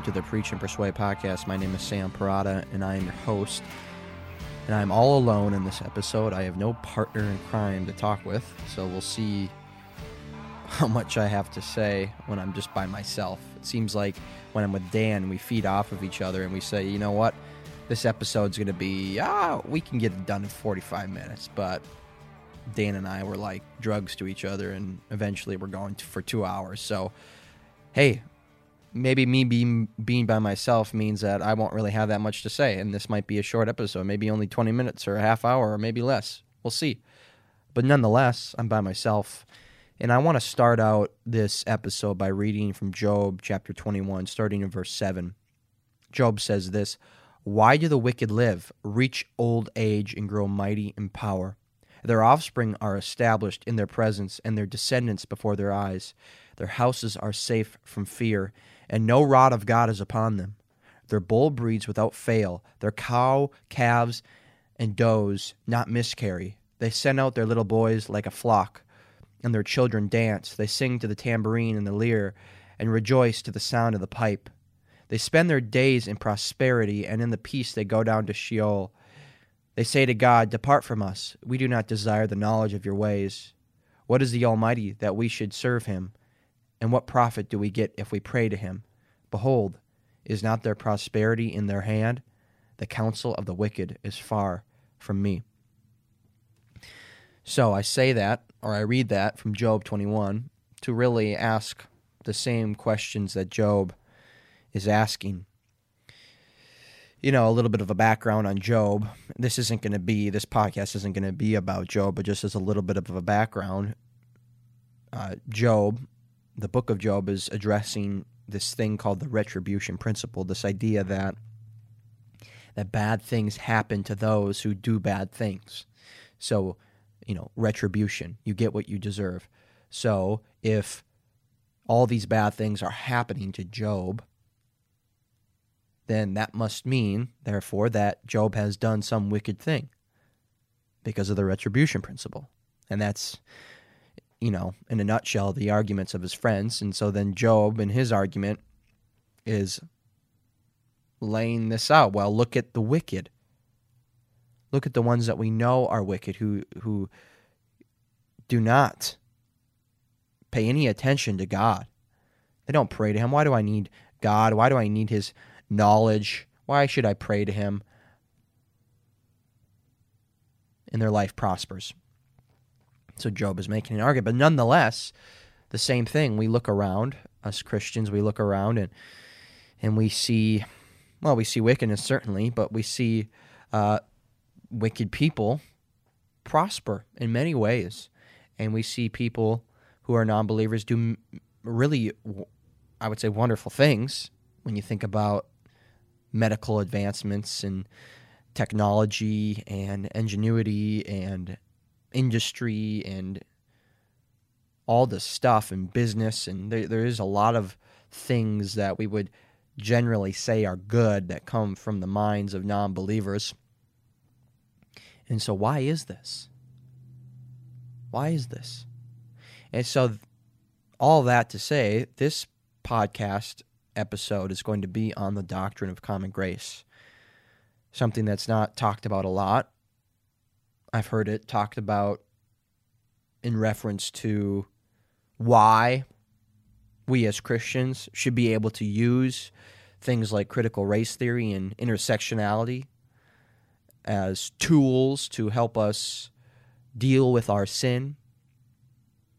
welcome to the Preach and Persuade podcast. My name is Sam Parada, and I am your host. And I'm all alone in this episode. I have no partner in crime to talk with, so we'll see how much I have to say when I'm just by myself. It seems like when I'm with Dan, we feed off of each other and we say, you know what, this episode's going to be, ah, we can get it done in 45 minutes. But Dan and I were like drugs to each other, and eventually we're going to, for two hours. So, hey, maybe me being being by myself means that I won't really have that much to say, and this might be a short episode, maybe only 20 minutes or a half hour, or maybe less. We'll see. But nonetheless, I'm by myself. And I want to start out this episode by reading from Job chapter 21, starting in verse 7. Job says this Why do the wicked live, reach old age, and grow mighty in power? Their offspring are established in their presence, and their descendants before their eyes. Their houses are safe from fear, and no rod of God is upon them. Their bull breeds without fail. Their cow, calves, and does not miscarry. They send out their little boys like a flock and their children dance. They sing to the tambourine and the lyre, and rejoice to the sound of the pipe. They spend their days in prosperity, and in the peace they go down to Sheol. They say to God, Depart from us. We do not desire the knowledge of your ways. What is the Almighty that we should serve him? And what profit do we get if we pray to him? Behold, is not their prosperity in their hand? The counsel of the wicked is far from me. So I say that, or I read that from Job 21 to really ask the same questions that Job is asking. You know, a little bit of a background on Job. This isn't going to be, this podcast isn't going to be about Job, but just as a little bit of a background. Uh, Job, the book of Job, is addressing this thing called the retribution principle, this idea that that bad things happen to those who do bad things. So you know, retribution. You get what you deserve. So if all these bad things are happening to Job, then that must mean, therefore, that Job has done some wicked thing because of the retribution principle. And that's, you know, in a nutshell, the arguments of his friends. And so then Job, in his argument, is laying this out. Well, look at the wicked. Look at the ones that we know are wicked who who do not pay any attention to God. They don't pray to him. Why do I need God? Why do I need his knowledge? Why should I pray to him? And their life prospers. So Job is making an argument. But nonetheless, the same thing. We look around, us Christians, we look around and and we see well, we see wickedness certainly, but we see uh, wicked people prosper in many ways. And we see people who are non believers do really, I would say, wonderful things when you think about medical advancements and technology and ingenuity and industry and all this stuff and business. And there, there is a lot of things that we would generally say are good that come from the minds of non believers. And so, why is this? Why is this? And so, all that to say, this podcast episode is going to be on the doctrine of common grace, something that's not talked about a lot. I've heard it talked about in reference to why we as Christians should be able to use things like critical race theory and intersectionality as tools to help us deal with our sin.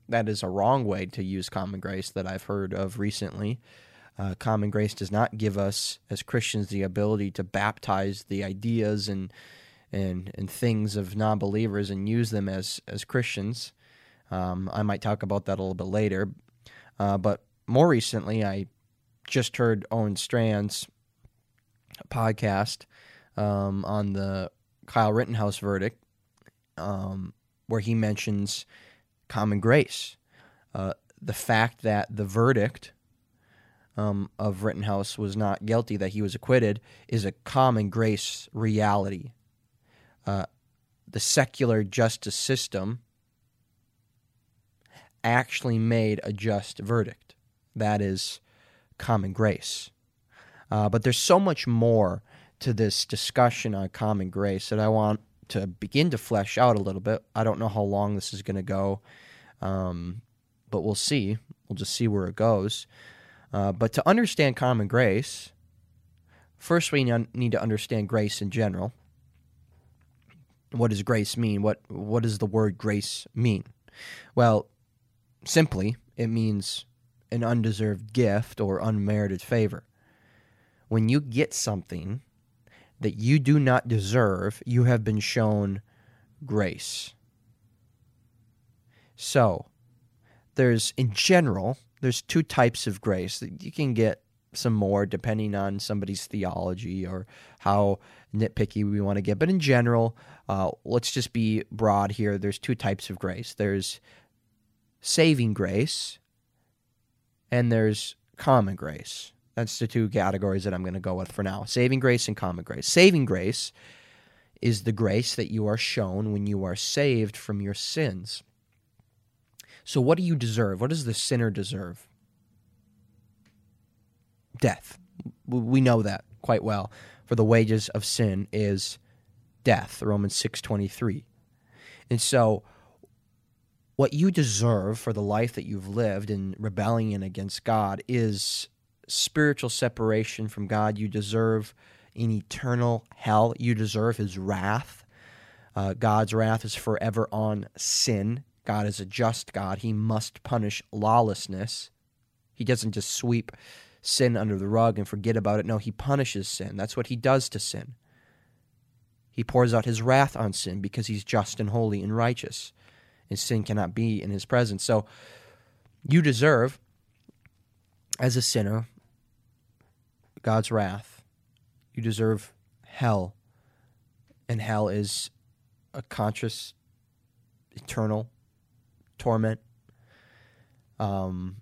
That is a wrong way to use common grace that I've heard of recently. Uh, common grace does not give us as Christians the ability to baptize the ideas and and and things of non-believers and use them as as Christians. Um, I might talk about that a little bit later, uh, but more recently, I just heard Owen Strachan's podcast um, on the Kyle Rittenhouse verdict, um, where he mentions common grace. Uh, the fact that the verdict um, of Rittenhouse was not guilty, that he was acquitted, is a common grace reality. Uh, the secular justice system actually made a just verdict. That is common grace. Uh, but there's so much more to this discussion on common grace that I want to begin to flesh out a little bit. I don't know how long this is going to go, um, but we'll see. We'll just see where it goes. Uh, but to understand common grace, first we need to understand grace in general. What does grace mean? What what does the word grace mean? Well, simply, it means an undeserved gift or unmerited favor. When you get something that you do not deserve, you have been shown grace. So, there's in general, there's two types of grace. That you can get some more depending on somebody's theology or how nitpicky we want to get. But in general, uh, let's just be broad here. There's two types of grace there's saving grace, and there's common grace. That's the two categories that I'm going to go with for now saving grace and common grace. Saving grace is the grace that you are shown when you are saved from your sins. So, what do you deserve? What does the sinner deserve? Death. We know that quite well. For the wages of sin is death, Romans 6:23. And so what you deserve for the life that you've lived in rebellion against God is spiritual separation from God. You deserve an eternal hell. You deserve his wrath. Uh, God's wrath is forever on sin. God is a just God. He must punish lawlessness. He doesn't just sweep sin under the rug and forget about it. No, he punishes sin. That's what he does to sin. He pours out his wrath on sin because he's just and holy and righteous, and sin cannot be in his presence. So you deserve, as a sinner, God's wrath. You deserve hell. And hell is a conscious, eternal torment. Um,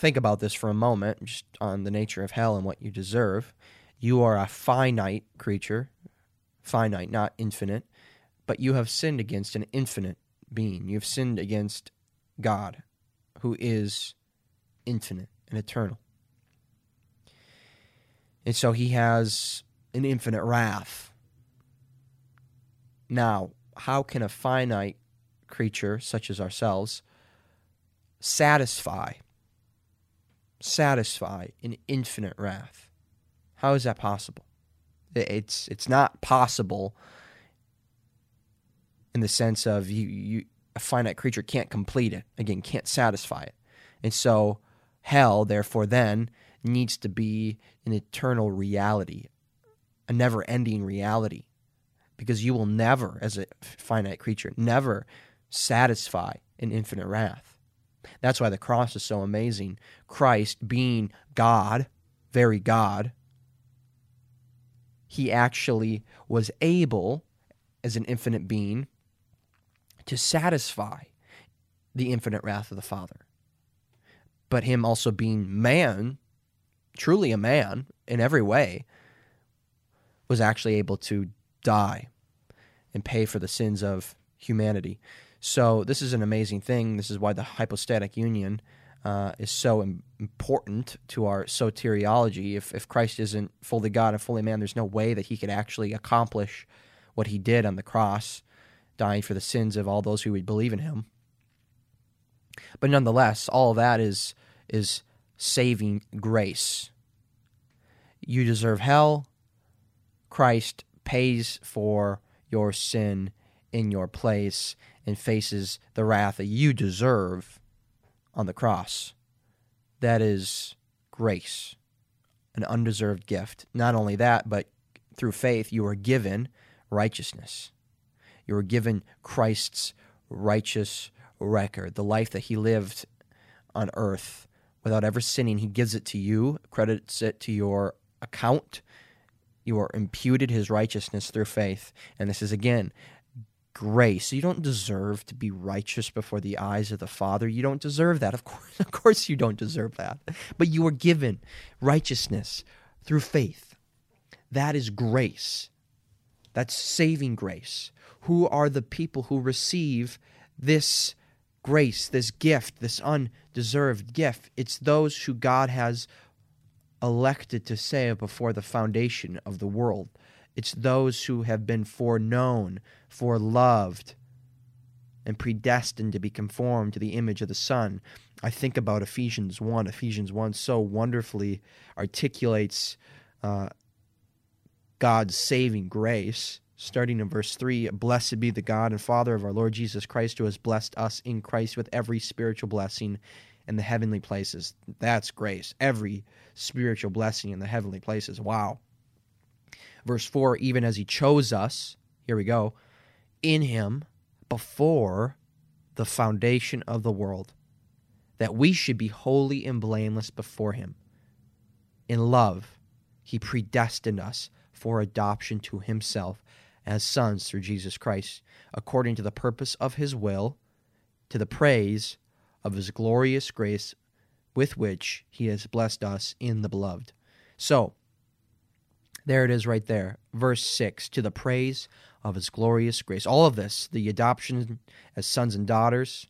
think about this for a moment, just on the nature of hell and what you deserve. You are a finite creature, finite, not infinite, but you have sinned against an infinite being. You have sinned against God, who is infinite and eternal. And so he has an infinite wrath. Now, how can a finite creature such as ourselves satisfy satisfy an infinite wrath. How is that possible? It's it's not possible in the sense of you, you a finite creature can't complete it. Again, can't satisfy it. And so hell, therefore, then needs to be an eternal reality, a never ending reality. Because you will never, as a finite creature, never satisfy an infinite wrath. That's why the cross is so amazing. Christ, being God, very God, he actually was able, as an infinite being, to satisfy the infinite wrath of the Father. But him also being man, truly a man in every way, was actually able to die and pay for the sins of humanity. So this is an amazing thing. This is why the hypostatic union uh, is so Im- important to our soteriology. If, if Christ isn't fully God and fully man, there's no way that he could actually accomplish what he did on the cross, dying for the sins of all those who would believe in him. But nonetheless, all that is is saving grace. You deserve hell. Christ pays for your sin in your place and faces the wrath that you deserve on the cross. That is grace, an undeserved gift. Not only that, but through faith, you are given righteousness. You are given Christ's righteous record, the life that he lived on earth without ever sinning. He gives it to you, credits it to your account. You are imputed his righteousness through faith. And this is again grace. You don't deserve to be righteous before the eyes of the Father. You don't deserve that. Of course, of course you don't deserve that. But you are given righteousness through faith. That is grace. That's saving grace. Who are the people who receive this grace, this gift, this undeserved gift? It's those who God has elected to save before the foundation of the world. It's those who have been foreknown, foreloved, and predestined to be conformed to the image of the Son. I think about Ephesians 1. Ephesians 1 so wonderfully articulates uh, God's saving grace. Starting in verse 3 Blessed be the God and Father of our Lord Jesus Christ, who has blessed us in Christ with every spiritual blessing in the heavenly places. That's grace. Every spiritual blessing in the heavenly places. Wow. Verse 4 Even as he chose us, here we go, in him before the foundation of the world, that we should be holy and blameless before him. In love, he predestined us for adoption to himself as sons through Jesus Christ, according to the purpose of his will, to the praise of his glorious grace with which he has blessed us in the beloved. So, there it is right there. Verse 6 To the praise of his glorious grace. All of this, the adoption as sons and daughters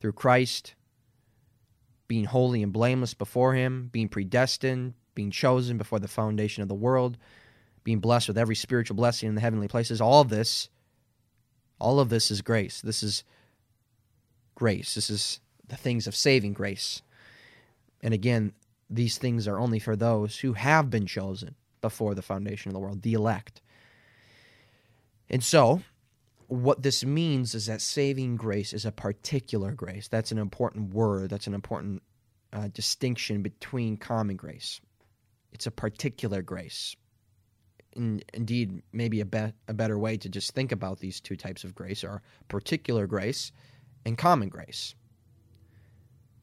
through Christ, being holy and blameless before him, being predestined, being chosen before the foundation of the world, being blessed with every spiritual blessing in the heavenly places. All of this, all of this is grace. This is grace. This is the things of saving grace. And again, these things are only for those who have been chosen before the foundation of the world, the elect. And so, what this means is that saving grace is a particular grace. That's an important word. That's an important uh, distinction between common grace. It's a particular grace in, indeed maybe a, be- a better way to just think about these two types of grace are particular grace and common grace.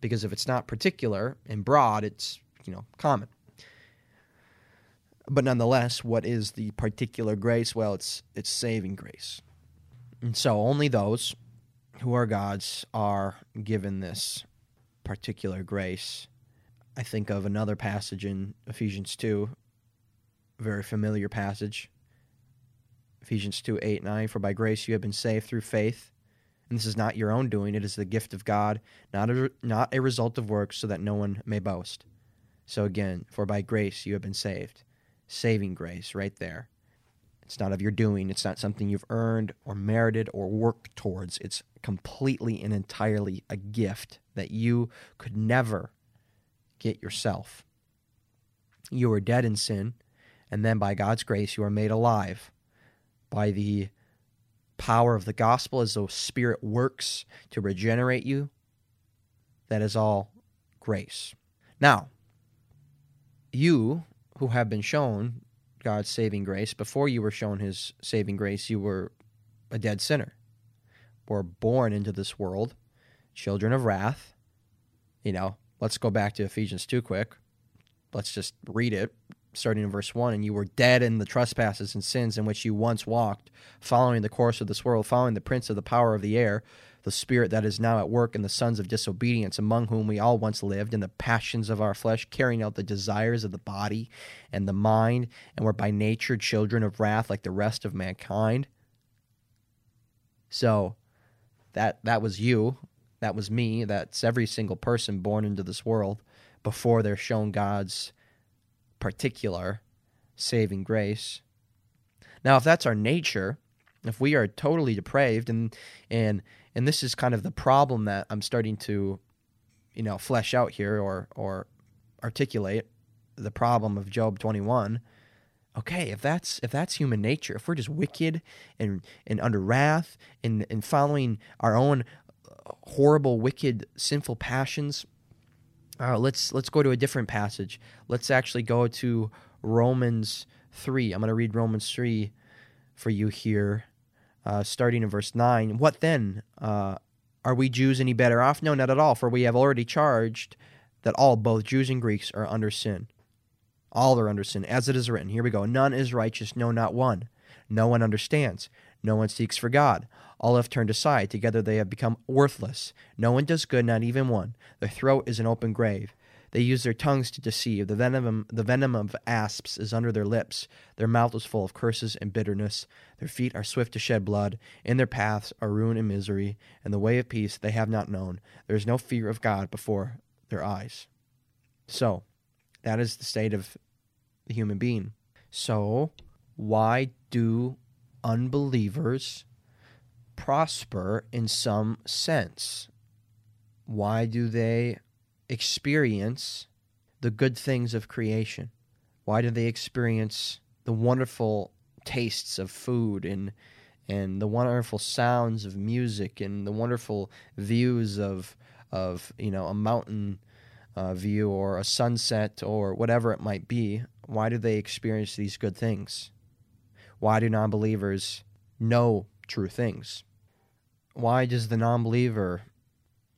Because if it's not particular and broad, it's you know common. But nonetheless, what is the particular grace? Well, it's it's saving grace. And so only those who are God's are given this particular grace. I think of another passage in Ephesians 2 very familiar passage. Ephesians 2 8 9. For by grace you have been saved through faith. And this is not your own doing, it is the gift of God, not a, not a result of works, so that no one may boast. So again, for by grace you have been saved. Saving grace, right there. It's not of your doing, it's not something you've earned or merited or worked towards. It's completely and entirely a gift that you could never get yourself. You were dead in sin and then by God's grace, you are made alive by the power of the gospel as the Spirit works to regenerate you. That is all grace. Now, you who have been shown God's saving grace, before you were shown his saving grace, you were a dead sinner. Were born into this world, children of wrath. You know, let's go back to Ephesians 2 quick. Let's just read it starting in verse 1 and you were dead in the trespasses and sins in which you once walked following the course of this world following the prince of the power of the air the spirit that is now at work in the sons of disobedience among whom we all once lived in the passions of our flesh carrying out the desires of the body and the mind and were by nature children of wrath like the rest of mankind. So that that was you. That was me. That's every single person born into this world before they're shown God's particular saving grace. Now, if that's our nature, if we are totally depraved, and and and this is kind of the problem that I'm starting to, you know, flesh out here or or articulate the problem of Job 21. Okay, if that's if that's human nature, if we're just wicked and and under wrath and and following our own horrible, wicked, sinful passions, uh, let's let's go to a different passage. Let's actually go to Romans three. I'm going to read Romans three for you here, uh, starting in verse nine. What then? Uh, are we Jews any better off? No, not at all. For we have already charged that all, both Jews and Greeks, are under sin. All are under sin, as it is written. Here we go. None is righteous, no, not one. No one understands. No one seeks for God. All have turned aside. Together they have become worthless. No one does good, not even one. Their throat is an open grave. They use their tongues to deceive. The venom, the venom of asps is under their lips. Their mouth is full of curses and bitterness. Their feet are swift to shed blood. In their paths are ruin and misery, and the way of peace they have not known. There is no fear of God before their eyes. So, That is the state of the human being. So, why do unbelievers prosper in some sense? Why do they experience the good things of creation? Why do they experience the wonderful tastes of food and and the wonderful sounds of music and the wonderful views of of you know a mountain uh, view or a sunset or whatever it might be? Why do they experience these good things? Why do non-believers know true things? Why does the non-believer,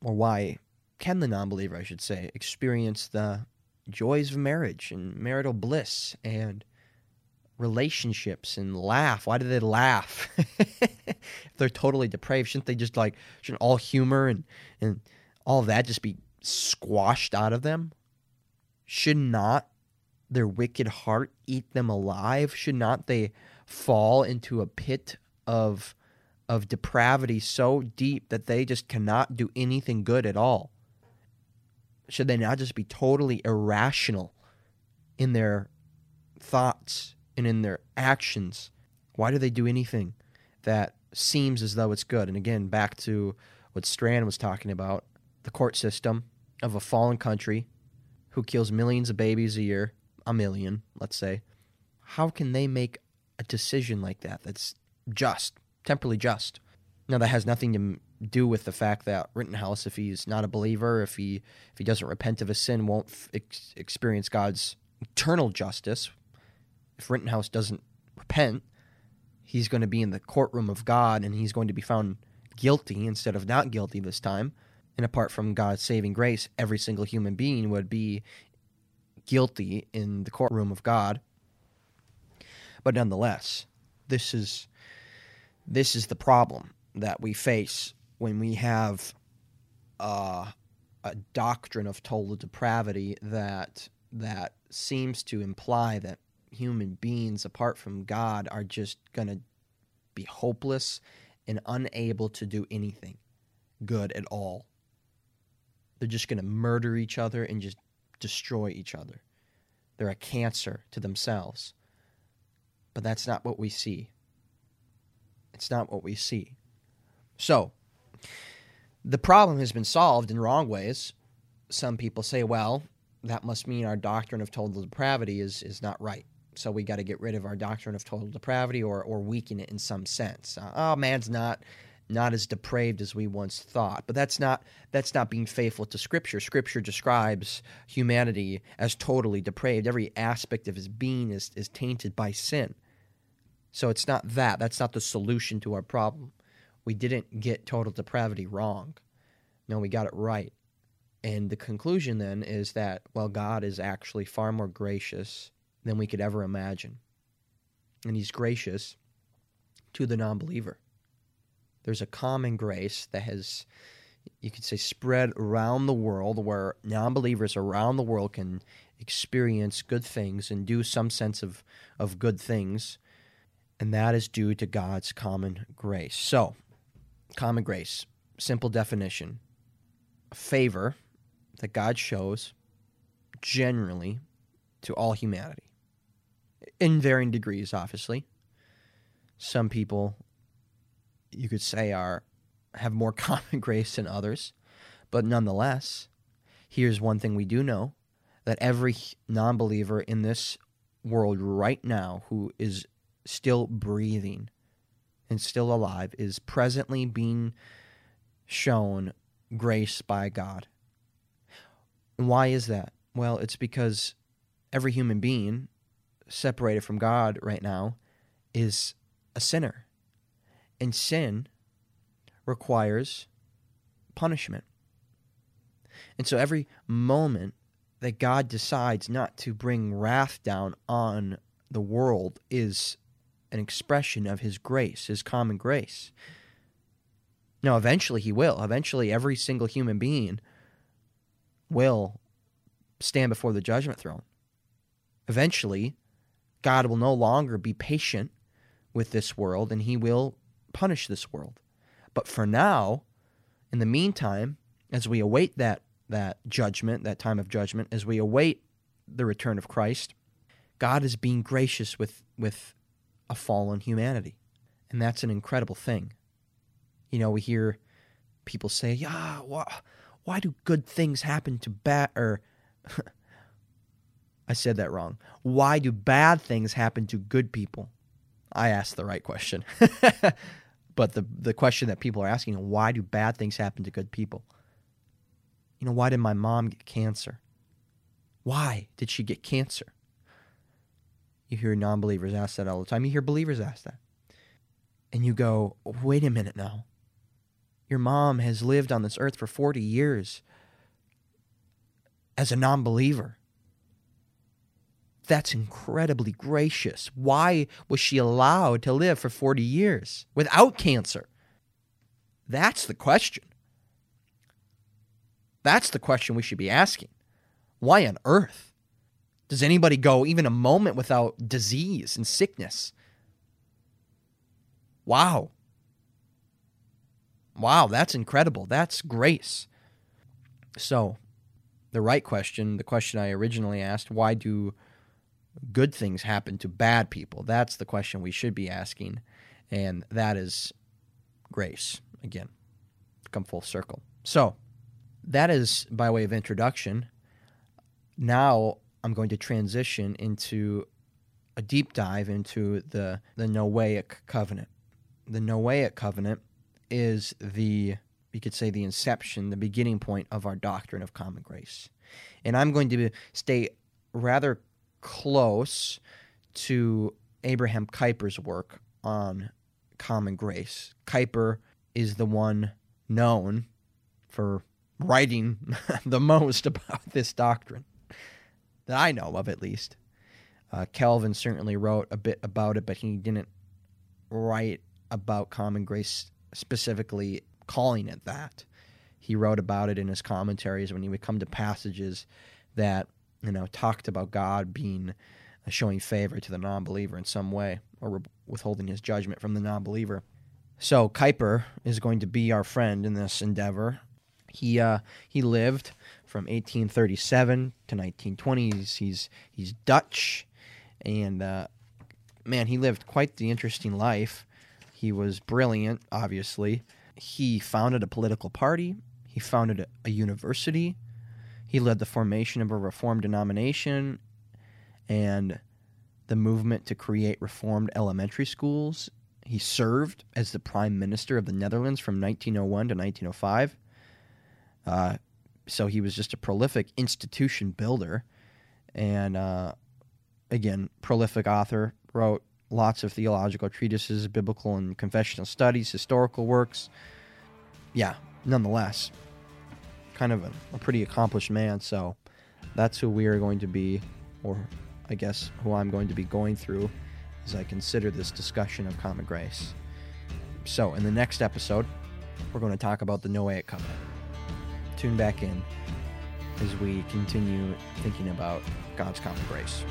or why can the non-believer, I should say, experience the joys of marriage and marital bliss and relationships and laugh. Why do they laugh? if they're totally depraved, shouldn't they just like shouldn't all humor and and all that just be squashed out of them? Should not their wicked heart eat them alive? Should not they fall into a pit of of depravity so deep that they just cannot do anything good at all? Should they not just be totally irrational in their thoughts and in their actions? Why do they do anything that seems as though it's good? And again, back to what Strachan was talking about the court system of a fallen country who kills millions of babies a year, a million, let's say. How can they make a decision like that that's just, temporally just? Now, that has nothing to do with the fact that Rittenhouse, if he's not a believer, if he if he doesn't repent of his sin, won't ex- experience God's eternal justice. If Rittenhouse doesn't repent, he's going to be in the courtroom of God, and he's going to be found guilty instead of not guilty this time. And apart from God's saving grace, every single human being would be guilty in the courtroom of God. But nonetheless, this is this is the problem that we face when we have uh, a doctrine of total depravity that that seems to imply that human beings apart from God are just going to be hopeless and unable to do anything good at all. They're just going to murder each other and just destroy each other. They're a cancer to themselves. But that's not what we see. It's not what we see. So, the problem has been solved in wrong ways. Some people say, well, that must mean our doctrine of total depravity is, is not right. So we got to get rid of our doctrine of total depravity or, or weaken it in some sense. Uh, oh, man's not not as depraved as we once thought. But that's not that's not being faithful to Scripture. Scripture describes humanity as totally depraved. Every aspect of his being is, is tainted by sin. So it's not that. That's not the solution to our problem we didn't get total depravity wrong. No, we got it right. And the conclusion then is that, well, God is actually far more gracious than we could ever imagine. And He's gracious to the non believer. There's a common grace that has, you could say, spread around the world where non believers around the world can experience good things and do some sense of, of good things. And that is due to God's common grace. So, Common grace, simple definition favor that God shows generally to all humanity in varying degrees, obviously. Some people, you could say, are have more common grace than others, but nonetheless, here's one thing we do know that every non believer in this world right now who is still breathing and still alive is presently being shown grace by God. Why is that? Well, it's because every human being separated from God right now is a sinner. And sin requires punishment. And so every moment that God decides not to bring wrath down on the world is an expression of his grace, his common grace. Now, eventually he will. Eventually, every single human being will stand before the judgment throne. Eventually, God will no longer be patient with this world and he will punish this world. But for now, in the meantime, as we await that that judgment, that time of judgment, as we await the return of Christ. God is being gracious with with a fallen humanity. And that's an incredible thing. You know, we hear people say, "Yeah, why, do good things happen to bad or I said that wrong. Why do bad things happen to good people? I asked the right question. but the the question that people are asking, why do bad things happen to good people? You know, why did my mom get cancer? Why did she get cancer? You hear non believers ask that all the time. You hear believers ask that. And you go, wait a minute now. Your mom has lived on this earth for 40 years as a non believer. That's incredibly gracious. Why was she allowed to live for 40 years without cancer? That's the question. That's the question we should be asking. Why on earth? Does anybody go even a moment without disease and sickness? Wow. Wow, that's incredible. That's grace. So, the right question, the question I originally asked, why do good things happen to bad people? That's the question we should be asking. And that is grace. Again, come full circle. So, that is by way of introduction. Now I'm going to transition into a deep dive into the, the Noahic covenant. The Noahic covenant is the, you could say, the inception, the beginning point of our doctrine of common grace. And I'm going to stay rather close to Abraham Kuyper's work on common grace. Kuyper is the one known for writing the most about this doctrine that I know of, at least. Uh, Calvin certainly wrote a bit about it, but he didn't write about common grace specifically calling it that. He wrote about it in his commentaries when he would come to passages that you know talked about God being uh, showing favor to the non-believer in some way or withholding his judgment from the non-believer. So Kuyper is going to be our friend in this endeavor. He uh, he lived from 1837 to 1920. He's he's, he's Dutch, and uh, man, he lived quite the interesting life. He was brilliant, obviously. He founded a political party. He founded a, a university. He led the formation of a reformed denomination and the movement to create reformed elementary schools. He served as the prime minister of the Netherlands from 1901 to 1905. Uh, so he was just a prolific institution builder, and uh, again, prolific author. Wrote lots of theological treatises, biblical and confessional studies, historical works. Yeah, nonetheless, kind of a, a pretty accomplished man. So that's who we are going to be, or I guess who I'm going to be going through as I consider this discussion of common grace. So, in the next episode, we're going to talk about the Noahic covenant tune back in as we continue thinking about God's common grace.